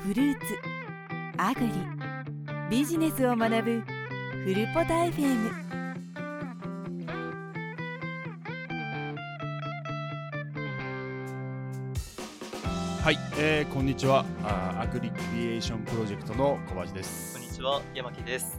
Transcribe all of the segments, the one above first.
フルーツアグリビジネスを学ぶフルポタ FM はい、えー、こんにちは。あーアグリクリエーションプロジェクトの小橋です。こんにちは、山木です。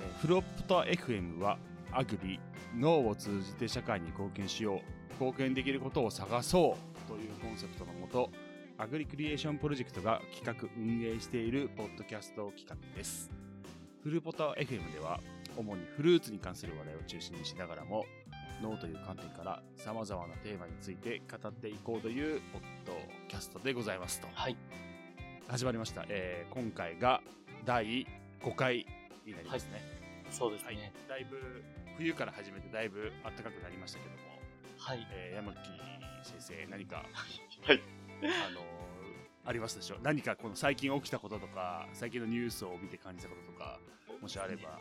えーフロップと FM はアグリ農を通じて社会に貢献しよう貢献できることを探そうというコンセプトのもとアグリクリエーションプロジェクトが企画運営しているポッドキャスト企画ですフルポタ FM では主にフルーツに関する話題を中心にしながらも農という観点から様々なテーマについて語っていこうというポッドキャストでございますとはい。始まりました、えー今回が第5回になりますね、はいそうですね。だいぶ冬から始めてだいぶ暖かくなりましたけども、はい。えー山木先生何か はい。あのーありますでしょう何かこの最近起きたこととか最近のニュースを見て感じたこととかもしあれば、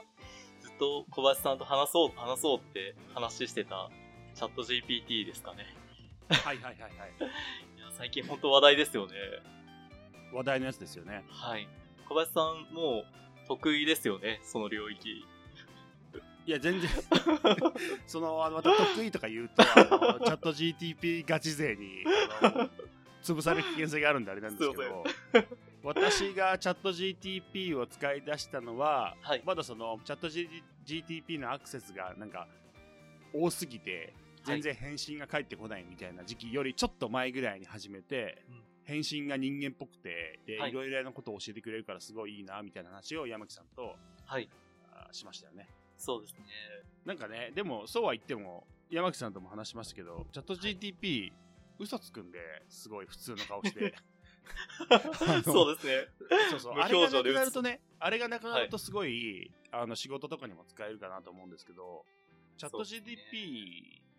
ずっと小林さんと話そう、話そうって話してたチャット GPT ですかね。はいはいはいはい いや、最近本当話題ですよね。話題のやつですよねはい。小林さんも得意ですよね、その領域。いや全然 そのあのまた得意とか言うとチャット GTP ガチ勢に潰される危険性があるんであれなんですけど 私がチャット GTP を使い出したのは、はいまだそのチャット GTP のアクセスがなんか多すぎて全然返信が返ってこないみたいな時期よりちょっと前ぐらいに始めて、うん返信が人間っぽくてで、はいいろいろなことを教えてくれるからすごいいいなみたいな話を山木さんとはい。あしましたよね。そうですね。なんかね、でもそうは言っても山木さんとも話しましたけど、チャット GTP、嘘つくんで、すごい普通の顔して。の そうですね。そうそう。無あれがなくなるとね、あれがなくなるとすごい、あの仕事とかにも使えるかなと思うんですけど、チャットそうですね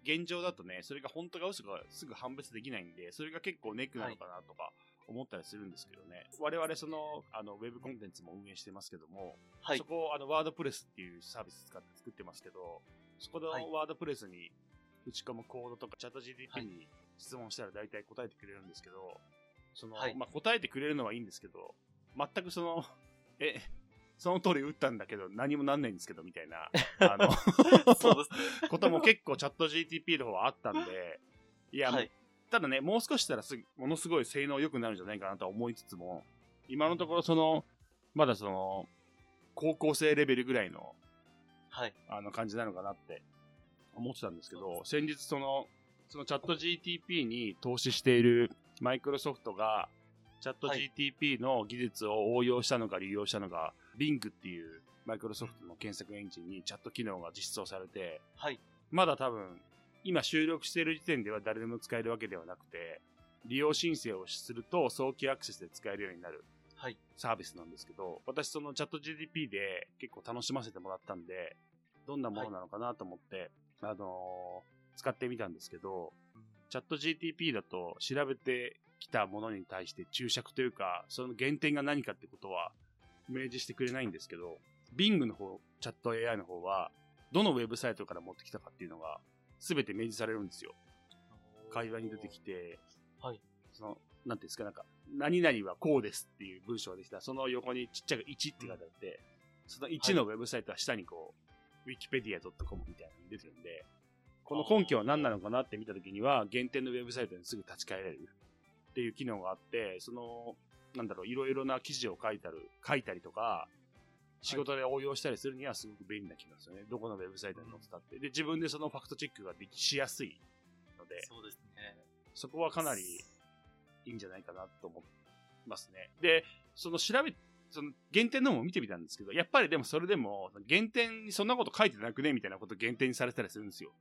GTP、現状だとね、それが本当か嘘かすぐ判別できないんで、それが結構ネックなのかなとか思ったりするんですけどね。我々その、あの、ウェブコンテンツも運営してますけども、はいそ。こをあのワードプレスっていうサービス使って作ってますけど、そこのはいワードプレスに打ち込むコードとか、チャットいに質問したら大体答えてくれるんですけど、その、はいまあ、答えてくれるのはいいんですけど、全くその、え、その通り打ったんだけど何もなんないんですけどみたいな、あの。ことも結構チャット GTP の方はあったんで、いや、はい。ただね、もう少ししたらすぐものすごい性能良くなるんじゃないかなとは思いつつも、今のところその、まだその、高校生レベルぐらいの、はい。あの感じなのかなって思ってたんですけど、先日その、そのチャット GTP に投資しているマイクロソフトが、チャットはい GTP の技術を応用したのか利用したのか、Bing っていうマイクロソフトの検索エンジンにチャット機能が実装されて、はい。まだ多分、今収録している時点では誰でも使えるわけではなくて、利用申請をすると早期アクセスで使えるようになるはい。サービスなんですけど、私そのチャット GDP で結構楽しませてもらったんで、どんなものなのかなと思って、あのー使ってみたんですけど、チャット GTP だと調べてきたものに対して注釈というか、その原点が何かってことは明示してくれないんですけど、Bing の方、チャット AI の方は、どのウェブサイトから持ってきたかっていうのが全て明示されるんですよ。会話に出てきて、はい。その、なんていうんですか、なんか、何々はこうですっていう文章ができたら、その横にちっちゃく1って書いてあって、その1のウェブサイトは下にこう、wikipedia.com みたいなのが出てるんで、この根拠は何なのかなって見たときには、限定のウェブサイトにすぐ立ち返れるっていう機能があって、その、なんだろう、いろいろな記事を書いたる、書いたりとか、仕事で応用したりするにはすごく便利な気がするね。どこのウェブサイトに載ってたって。で、自分でそのファクトチェックができしやすいので、そうですね。そこはかなりいいんじゃないかなと思いますね。で、その調べ、その減点のも見てみたんですけど、やっぱりでもそれでも、減点にそんなこと書いてなくねみたいなこと減点にされたりするんですよ。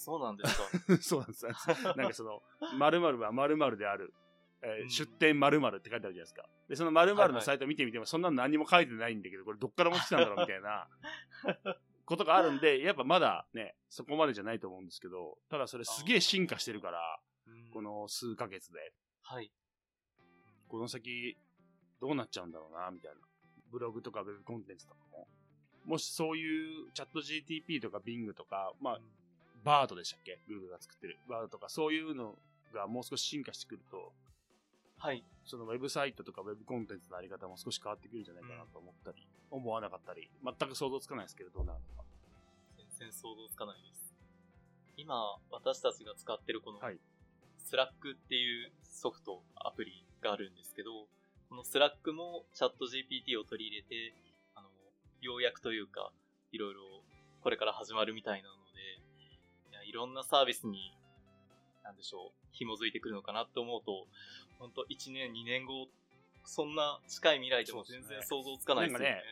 あ、そうなんですか。そうなんです。なんかその、〇〇は〇〇である。えーうん出店〇〇って書いてあるじゃないですか。で、その〇〇のサイト見てみても、そんなの何も書いてないんだけど、これどっから持ってきたんだろうみたいな ことがあるんで、やっぱまだね、そこまでじゃないと思うんですけど、ただそれすげえ進化してるから、うんこ、の数ヶ月で。はい。この先、どうなっちゃうんだろうな、みたいな。ブログとかウェブコンテンツとかも。もしそういうチャット GTP とか Bing とか、まあ、バードでしたっけ ?Google が作ってる。バードとか、そういうのがもう少し進化してくると、はい。そのウェブサイトとかウェブコンテンツのあり方も少し変わってくるんじゃないかなと思ったり、思わなかったり、全く想像つかないですけど、どうなるのか。全然想像つかないです。今、私たちが使ってるこの、はいスラックっていうソフト、アプリがあるんですけど、このスラックもチャット GPT を取り入れて、あの、要約というか、いろいろこれから始まるみたいなので、いろんなサービスに、なんでしょう、紐づいてくるのかなって思うと、本当1年、2年後、そんな近い未来でも全然想像つかないですよね。なんか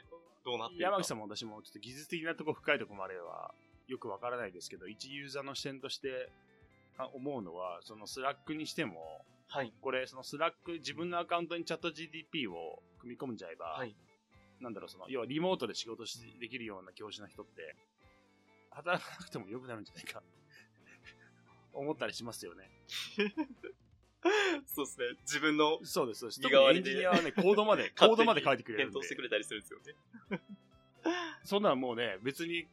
どうなってるか。山口さんも私もちょっと技術的なところ深いところまではよくわからないですけど、一ユーザーの視点としてあ思うのは、その Slack にしても、はい。これ、そのスラック、自分のアカウントにチャット GTP を組み込んじゃえば、はい。なんだろう、その、要はリモートで仕事しできるような教師の人って、働かなくても良くなるんじゃないか、思ったりしますよね。そうですね。自分のそうです、そうです。身代わりでジニアはね、コードまで、コードまで書いてくれるんで返答、してくれたりするんですよね。そんなのもうね、別に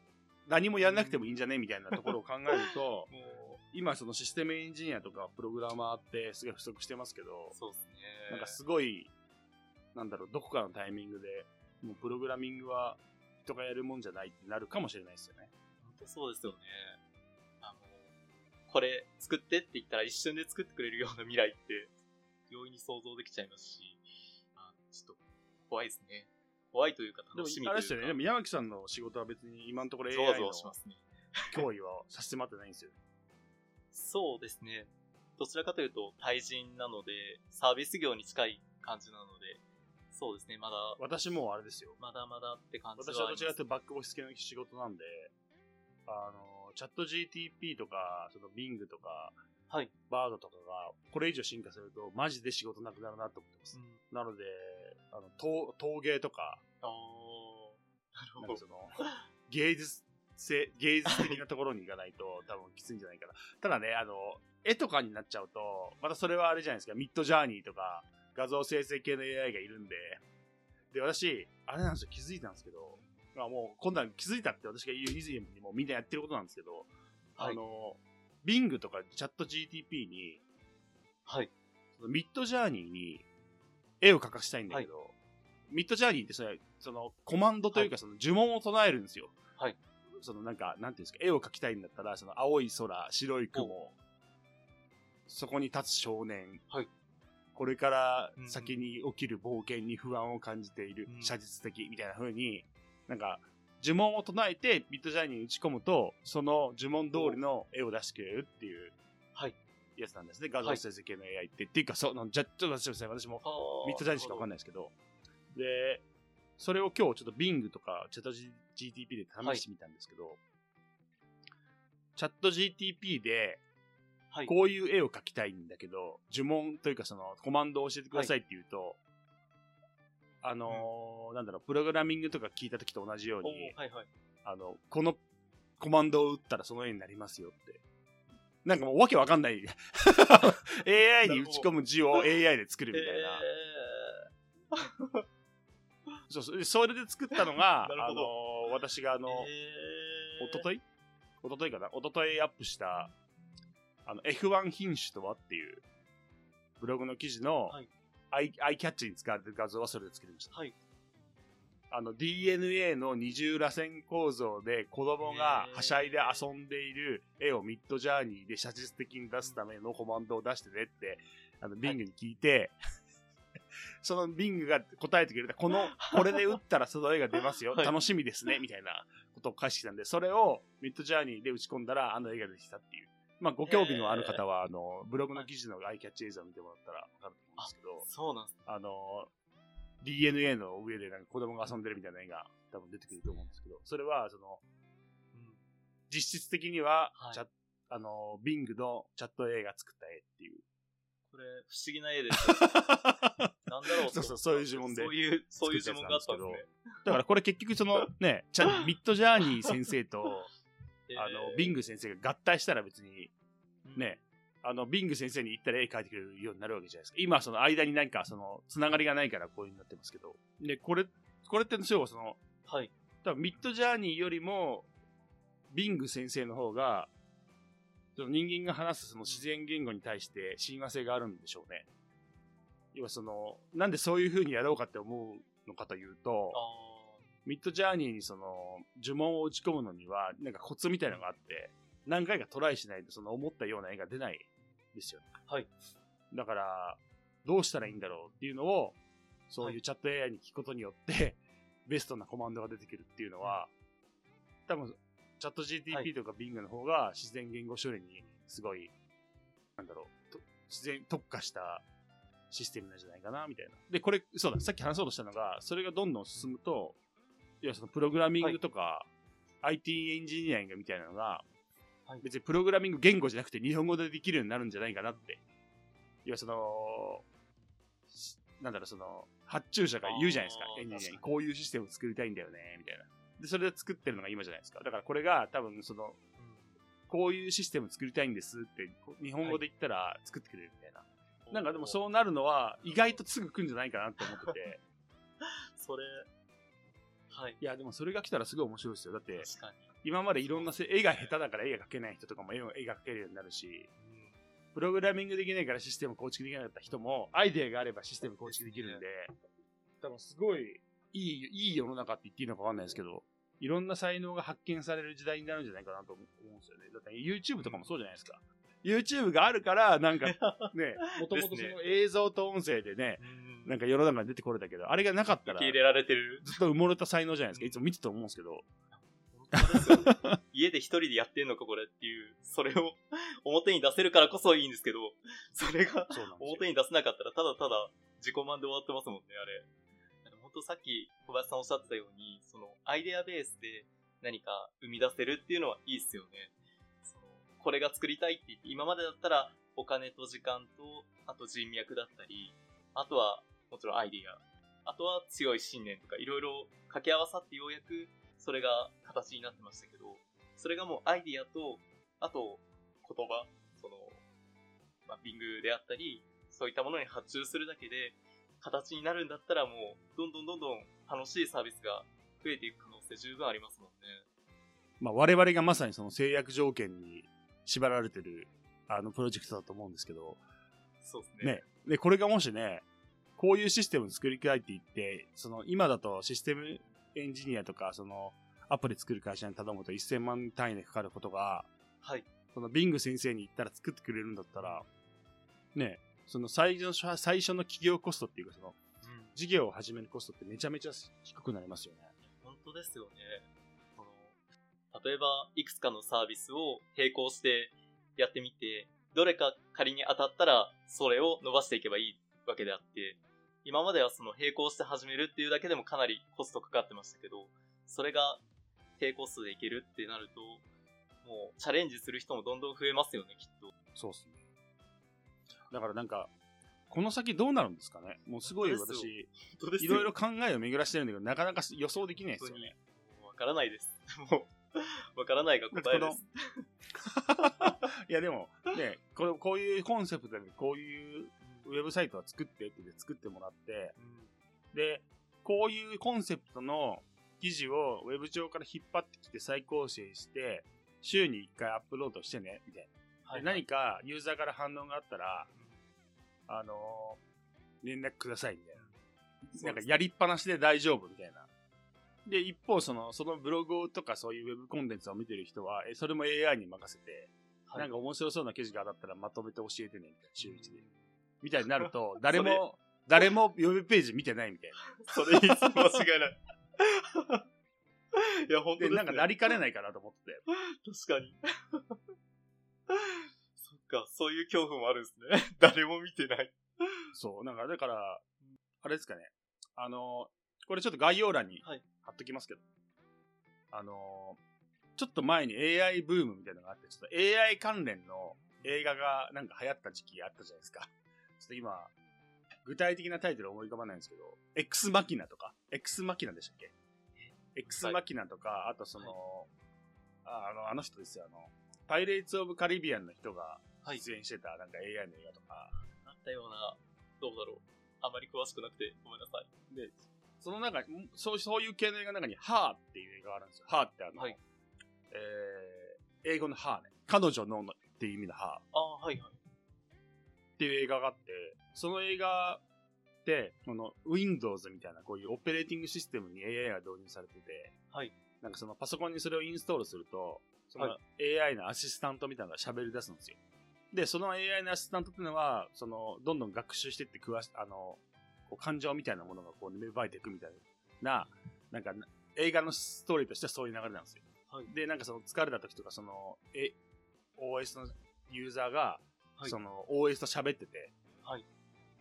何もやんなくてもいいんじゃねみたいなところを考えると、も今そのシステムエンジニアとかプログラマーってすごい不足してますけどう、、そうですね。なんかすごい、なんだろう、どこかのタイミングで、もうプログラミングは人がやるもんじゃないってなるかもしれないですよね。本当そうですよね。これ作ってって言ったら一瞬で作ってくれるような未来って、容易に想像できちゃいますし、あちょっと怖いですね。怖いというかでも楽しみというか。あれですよね、でも山木さんの仕事は別に今のところ AI の。脅威はさせてもらってないんですよ。そうですね。どちらかというと対人なので、サービス業に近い感じなので、そうですね、まだ、私もうあれですよ。まだまだって感じ私はどちらかというととバックオフィス系の仕事なんで、あの、チャット GTP とか、その Bing とか、はい。バードとかが、これ以上進化すると、マジで仕事なくなるなと思ってます。うん、なので、あの、陶陶芸とか、あー、なるほどそ。の、芸術性、芸術的なところに行かないと、多分きついんじゃないかな。ただね、あの、絵とかになっちゃうと、またそれはあれじゃないですか、ミッドジャーニーとか、画像生成系の AI がいるんで、で、私、あれなんですよ、気づいたんですけど、まあもう、今度は気づいたって私が言う以前にもみんなやってることなんですけど、はい。あの、Bing とかチャット GTP に、はい。そのミッドジャーニーに絵を描かしたいんだけど、ミッドジャーニーってそれ、そのコマンドというかその呪文を唱えるんですよ。はい。そのなんか、なんていうんですか、絵を描きたいんだったら、その青い空、白い雲、そこに立つ少年、はい。これから先に起きる冒険に不安を感じているうん。写実的みたいな風に、なんか、呪文を唱えてミッドジャーニーに打ち込むと、その呪文通りの絵を出してくれるっていうはい。やつなんですね。画像生成系の AI って。っていうか、そう、なんじゃ、ちょっと待ってください。私もミッドジャーニーしかわかんないですけど。で、それを今日ちょっと Bing とかチャット GTP で試してみたんですけど、チャット GTP ではい。こういう絵を描きたいんだけど、呪文というかそのコマンドを教えてくださいって言うと、あのーなんだろう、プログラミングとか聞いた時と同じようおに、ーはいはい。あの、このコマンドを打ったらその絵になりますよって。なんかもうわけわかんない。AI に打ち込む字を AI で作るみたいな。そうそうそれで作ったのが、あのどー私があの、おととい？いおとといかな？おとといアップした、あの、F1 品種とはっていう、ブログの記事の、はいアイアイキャッチに使われてる画像はそれで作りました。はい。あの、DNA の二重螺旋構造で子供がはしゃいで遊んでいる絵をミッドジャーニーで写実的に出すためのコマンドを出してねって、あの、ビングに聞いて、そのビングが答えてくれた、この、これで打ったらその絵が出ますよ。はい楽しみですね、みたいなことを返してきたんで、それをミッドジャーニーで打ち込んだら、あの絵が出てきたっていう。まあ、ご興味のある方は、あの、ブログの記事のアイキャッチ映像を見てもらったらわかると思うんですけど、そうなんです。あの、DNA の上でなんか子供が遊んでるみたいな絵が多分出てくると思うんですけど、それは、その、うん実質的には、はいチャあの、ビングのチャット A が作った絵っていう。これ、不思議な絵です。なんだろうとそうそうそういう呪文でそういう、そういう呪文があったんですね。だからこれ結局そのね、ミッドジャーニー先生と、えーあの、ビング先生が合体したら別に、うんね、あの、ビング先生に行ったら絵描いてくれるようになるわけじゃないですか。今その間に何かその、つながりがないからこういう風になってますけど。で、これ、これってそう、その、はい。多分ミッドジャーニーよりも、ビング先生の方が、その人間が話すその自然言語に対して親和性があるんでしょうね。要はその、なんでそういう風にやろうかって思うのかというと、あミッドジャーニーにその、呪文を打ち込むのには、なんかコツみたいなのがあって、何回かトライしないとその思ったような絵が出ないんですよ。はい。だから、どうしたらいいんだろうっていうのを、そういうチャット AI に聞くことによって、ベストなコマンドが出てくるっていうのは、多分、チャットは GTP いとか Bing の方が自然言語処理にすごい、なんだろう、と自然特化したシステムなんじゃないかな、みたいな。で、これ、そうだ、さっき話そうとしたのが、それがどんどん進むと、いや、そのプログラミングとか、IT エンジニアリングみたいなのが、はい別にプログラミング言語じゃなくて日本語でできるようになるんじゃないかなって。いや、その、しなんだろう、その、発注者が言うじゃないですかエンジニアに。こういうシステムを作りたいんだよね、みたいな。で、それで作ってるのが今じゃないですか。だからこれが多分、その、こういうシステム作りたいんですって、日本語で言ったら作ってくれるみたいな。なんかでもそうなるのは、意外とすぐ来るんじゃないかなって思ってて。それ、はい。いや、でもそれが来たらすごい面白いですよ。だって。今までいろんなせ絵が下手だから絵が描けない人とかも絵が描けるようになるし、プログラミングできないからシステム構築できなかった人も、アイデアがあればシステム構築できるんで、多分すごいいい、いい世の中って言っていいのかわかんないですけど、いろんな才能が発見される時代になるんじゃないかなと思うんですよね。だって YouTube とかもそうじゃないですか。YouTube があるから、なんかね、もともとその映像と音声でね、うん。なんか世の中に出てこれたけど、あれがなかったら受け、入れられてる。ずっと埋もれた才能じゃないですか。いつも見てて思うんですけど、家で一人でやってんのかこれっていう、それを 表に出せるからこそいいんですけど、それが。表に出せなかったらただただ自己満で終わってますもんね、あれ。本当さっき小林さんおっしゃってたように、そのアイデアベースで何か生み出せるっていうのはいいっすよね。そのこれが作りたいって言って、今までだったらお金と時間と、あと人脈だったり、あとはもちろんアイデア、あとは強い信念とかいろいろ掛け合わさってようやくそれが形になってましたけど、それがもうアイデアと、あと言葉、その、マッピングであったり、そういったものに発注するだけで、形になるんだったらもう、どんどんどんどん楽しいサービスが増えていく可能性十分ありますもんね。まあ、我々がまさにその制約条件に縛られてる、あの、プロジェクトだと思うんですけど、そうですね。ね。で、これがもしね、こういうシステム作りたいって言って、その、今だとシステムエンジニアとか、その、アプリ作る会社に頼むと1000万単位でかかることが、はい。その、ビング先生に言ったら作ってくれるんだったら、ね、その最初の、最初の企業コストっていうか、その、うん。事業を始めるコストってめちゃめちゃ低くなりますよね。本当ですよね。この例えば、いくつかのサービスを並行してやってみて、どれか仮に当たったら、それを伸ばしていけばいいわけであって、今まではその並行して始めるっていうだけでもかなりコストかかってましたけど、それが低コストでいけるってなると、もうチャレンジする人もどんどん増えますよね、きっと。そうですね。だからなんか、この先どうなるんですかね？もうすごい私、いろいろ考えを巡らしてるんだけど、なかなか予想できないですよね。わからないです。もう、わからないが答えです。いやでも、ね、これこういうコンセプトでこういうウェブサイトは作ってって作ってもらって、で、こういうコンセプトの記事をウェブ上から引っ張ってきて再構成して、週に1回アップロードしてね、みたいな。はいで何かユーザーから反応があったら、あのー連絡くださいみたいな。なんかやりっぱなしで大丈夫みたいな。で、一方、その、そのブログとかそういうウェブコンテンツを見てる人は、え、それも AI に任せて、はいなんか面白そうな記事が当たったらまとめて教えてね、みたいな、週一で。みたいになると、誰も、誰もウェブページ見てないみたいそれいいです間違いない。いや、本当な。で、です、ね。なんかなりかねないかなと思って。確かに。そっか、そういう恐怖もあるんですね。誰も見てない。そう、なんか、だから、あれですかね。あの、これちょっと概要欄にはい貼っときますけど、あの、ちょっと前に AI ブームみたいなのがあって、ちょっと AI 関連の映画がなんか流行った時期あったじゃないですか。ちょっと今、具体的なタイトル思い浮かばないんですけど、X マキナとか、X マキナでしたっけ ?X マキナとか、あとその、ああの、あの人ですよ、あの、パイレーツ・オブ・カリビアンの人がはい。出演してたなんか AI の映画とか、あったような、どうだろう。あまり詳しくなくてごめんなさい。で、その中に、んそうそういう系の映画の中に、ハーっていう映画があるんですよ。ハーってあの、はいえー、英語のハーね。彼女のっていう意味のハーああ、はいはい。っていう映画があって、その映画って、この Windows みたいなこういうオペレーティングシステムに AI が導入されてて、はい。なんかそのパソコンにそれをインストールすると、そのは AI のアシスタントみたいなのが喋り出すんですよ。で、その AI のアシスタントっていうのは、その、どんどん学習していって詳し、あの、こう感情みたいなものがこう芽生えていくみたいな、なんか映画のストーリーとしてはそういう流れなんですよ。はい。で、なんかその疲れた時とか、その、え、OS のユーザーが、はいその OS と喋ってて、はい。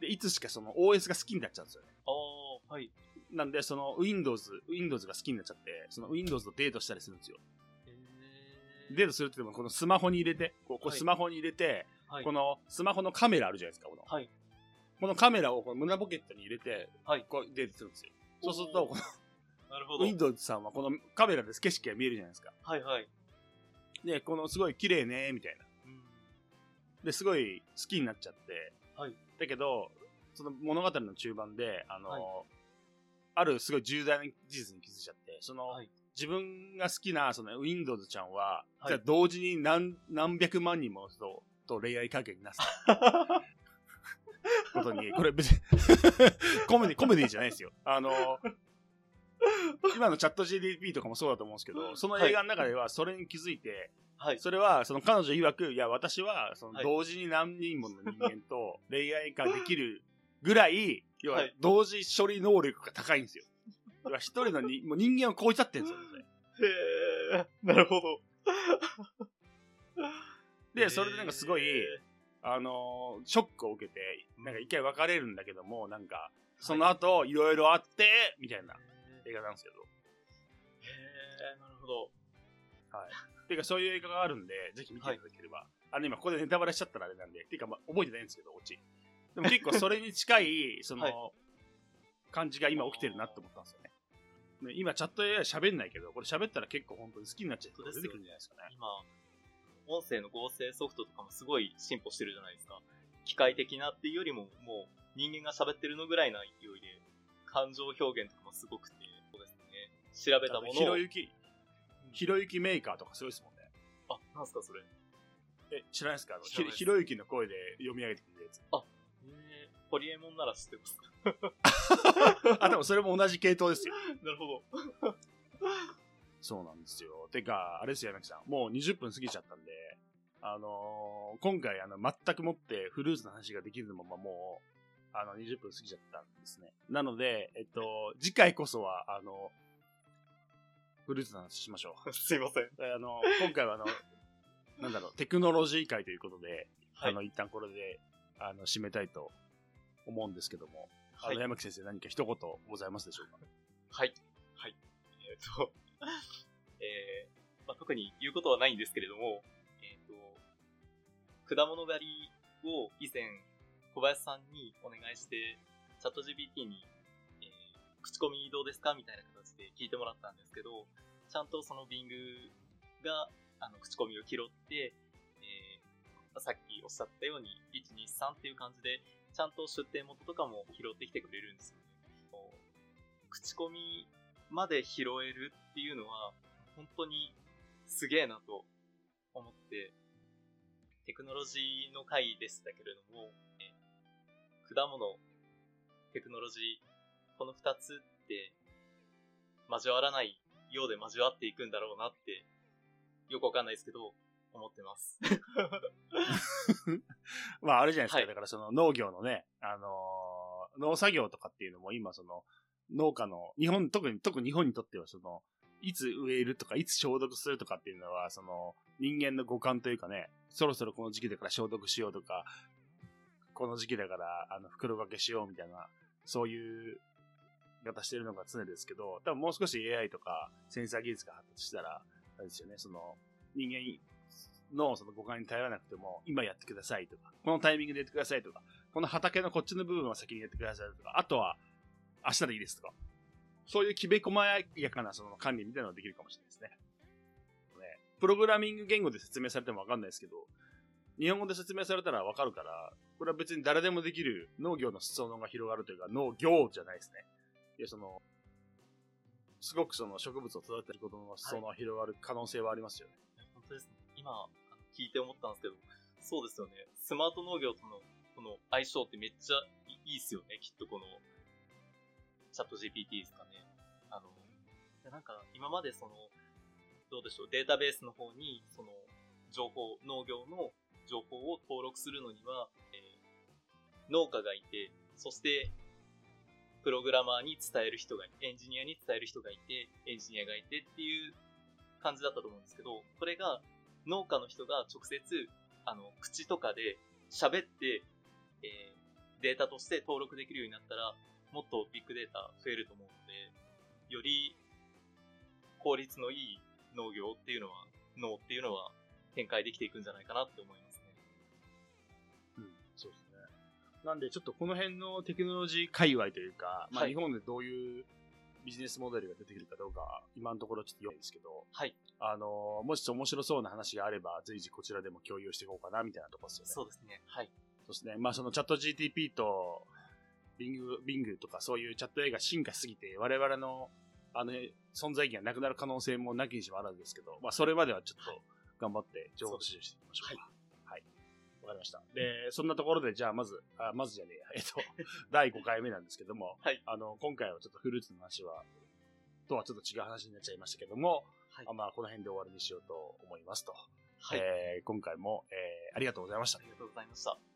で、いつしかその OS が好きになっちゃうんですよね。ああ、はい。なんで、その Windows、Windows が好きになっちゃって、その Windows とデートしたりするんですよ。えーデートするって言っても、このスマホに入れて、こうこうはいスマホに入れて、はい。このスマホのカメラあるじゃないですか、この。はい。このカメラをこの胸ポケットに入れて、はいこうデートするんですよ。そうすると、このなるほど。Windows さんはこのカメラで景色が見えるじゃないですか。はいはい。で、このすごい綺麗ね、みたいな。うん。で、すごい好きになっちゃって、はい。だけど、その物語の中盤で、あの、はいあるすごい重大な事実に気づいちゃって、その、はい自分が好きなその Windows ちゃんは、はいじゃあ同時に何何百万人もとと恋愛関係になす ことに、これ別に コメディ、コメディじゃないですよ。あの、今のチャット GDP とかもそうだと思うんですけど、その映画の中ではそれに気づいて、はい。それは、その彼女曰く、いや、私は、そのはい。同時に何人もの人間と恋愛ができるぐらい、要ははい、同時処理能力が高いんですよ。要は一人のに、もう人間を超えちゃってるんですよ、それへえ、なるほど。で、それでなんかすごい、へあのーショックを受けて、なんか一回別れるんだけども、なんか、その後、いろいろあって、みたいな。え映画なんですけど。へえ、なるほど。ていうか、そういう映画があるんで、ぜひ見ていただければ。あの、今、ここでネタバレしちゃったらあれなんで、ていうか、まあ、覚えてないんですけど、オチ。でも結構それに近い、その、はい感じが今起きてるなって思ったんですよね。ね今、チャット AI 喋んないけど、これ喋ったら結構本当に好きになっちゃう人が出てくるんじゃないですかね。今、音声の合成ソフトとかもすごい進歩してるじゃないですか。機械的なっていうよりも、もう人間が喋ってるのぐらいな勢いで、感情表現とかもすごくて。調べたものを。ひろゆき、ひろゆきメーカーとかすごいですもんね。あ、なんすかそれ。え、知らないですか？あのひひろゆきの声で読み上げてくれるやつ。えー、ホリエモンなら知ってます。あ、でもそれも同じ系統ですよ。なるほど。そうなんですよ。てか、あれですよ、山木さん。もう20分過ぎちゃったんで、あのー今回、あの、全くもってフルーツの話ができるままもう、あの、20分過ぎちゃったんですね。なので、えっと、次回こそは、あの、フルーツの話しましょ すいません。う。あの、今回はあの、なんだろう、テクノロジー会ということで、はいあの、一旦これで、あの、締めたいと思うんですけども、あの、はい。山木先生何か一言ございますでしょうか？はい。はい。えっ、と、えー、まあ、特に言うことはないんですけれども、えっ、と、果物狩りを以前、小林さんにお願いして、チャット GPT に、えー口コミどうですか？みたいな形で聞いてもらったんですけど、ちゃんとその Bing が、あの、口コミを拾って、えーさっきおっしゃったように、1、2、3っていう感じで、ちゃんと出典元とかも拾ってきてくれるんですよね。口コミまで拾えるっていうのは、本当にすげえなと思って、テクノロジーの回でしたけれども、え果物、テクノロジー、この二つって交わらないようで交わっていくんだろうなって、よくわかんないですけど、思ってます。まあ、あれじゃないですか。はいだからその農業のね、あのー農作業とかっていうのも今その農家の、日本、特に、特に日本にとってはその、いつ植えるとか、いつ消毒するとかっていうのは、その、人間の五感というかね、そろそろこの時期だから消毒しようとか、この時期だから、あの、袋掛けしようみたいな、そういう方してるのが常ですけど、多分もう少し AI とかセンサー技術が発達したら、あれですよね、その、人間のその五感に頼らなくても、今やってくださいとか、このタイミングでやってくださいとか、この畑のこっちの部分は先にやってくださいとか、あとは明日でいいですとか、そういうきめ細やかなその管理みたいなのができるかもしれないですね。プログラミング言語で説明されてもわかんないですけど、日本語で説明されたらわかるから、これは別に誰でもできる農業の裾野が広がるというか、農業じゃないですね。いや、その、すごくその植物を育てることの裾野が広がる可能性はありますよね。本当ですね。今、聞いて思ったんですけど、そうですよね。スマート農業とのこの相性ってめっちゃいいいっすよね、きっとこの、チャット GPT ですかね。あの、なんか今までその、どうでしょう、データベースの方に、その、情報、農業の情報を登録するのには、えー、農家がいて、そして、プログラマーに伝える人が、エンジニアに伝える人がいて、エンジニアがいてっていう感じだったと思うんですけど、これが農家の人が直接、あの、口とかで喋って、えー、データとして登録できるようになったら、もっとビッグデータ増えると思うので、より効率のいい農業っていうのは、農っていうのは展開できていくんじゃないかなって思います。なんでちょっとこの辺のテクノロジー界隈というか、まあ日本でどういうビジネスモデルが出てくるかどうか、今のところちょっと弱いんですけど、はい。あの、もし面白そうな話があれば、随時こちらでも共有していこうかな、みたいなところですよね。そうですね。はい。そうですね。まあそのチャット GTP と、ビング、ビングとかそういうチャット A が進化しすぎて、我々の、あの、存在意義がなくなる可能性もなきにしもあるんですけど、まあそれまではちょっと頑張って情報収集していきましょうか。はい。わ、かりました。で、そんなところで、じゃあまず、あまずじゃねえや、えっと、第5回目なんですけども、はい。あの、今回はちょっとフルーツの話は、とはちょっと違う話になっちゃいましたけども、はい、あまあ、この辺で終わりにしようと思いますと。はい。えー、今回も、えー、ありがとうございました。ありがとうございました。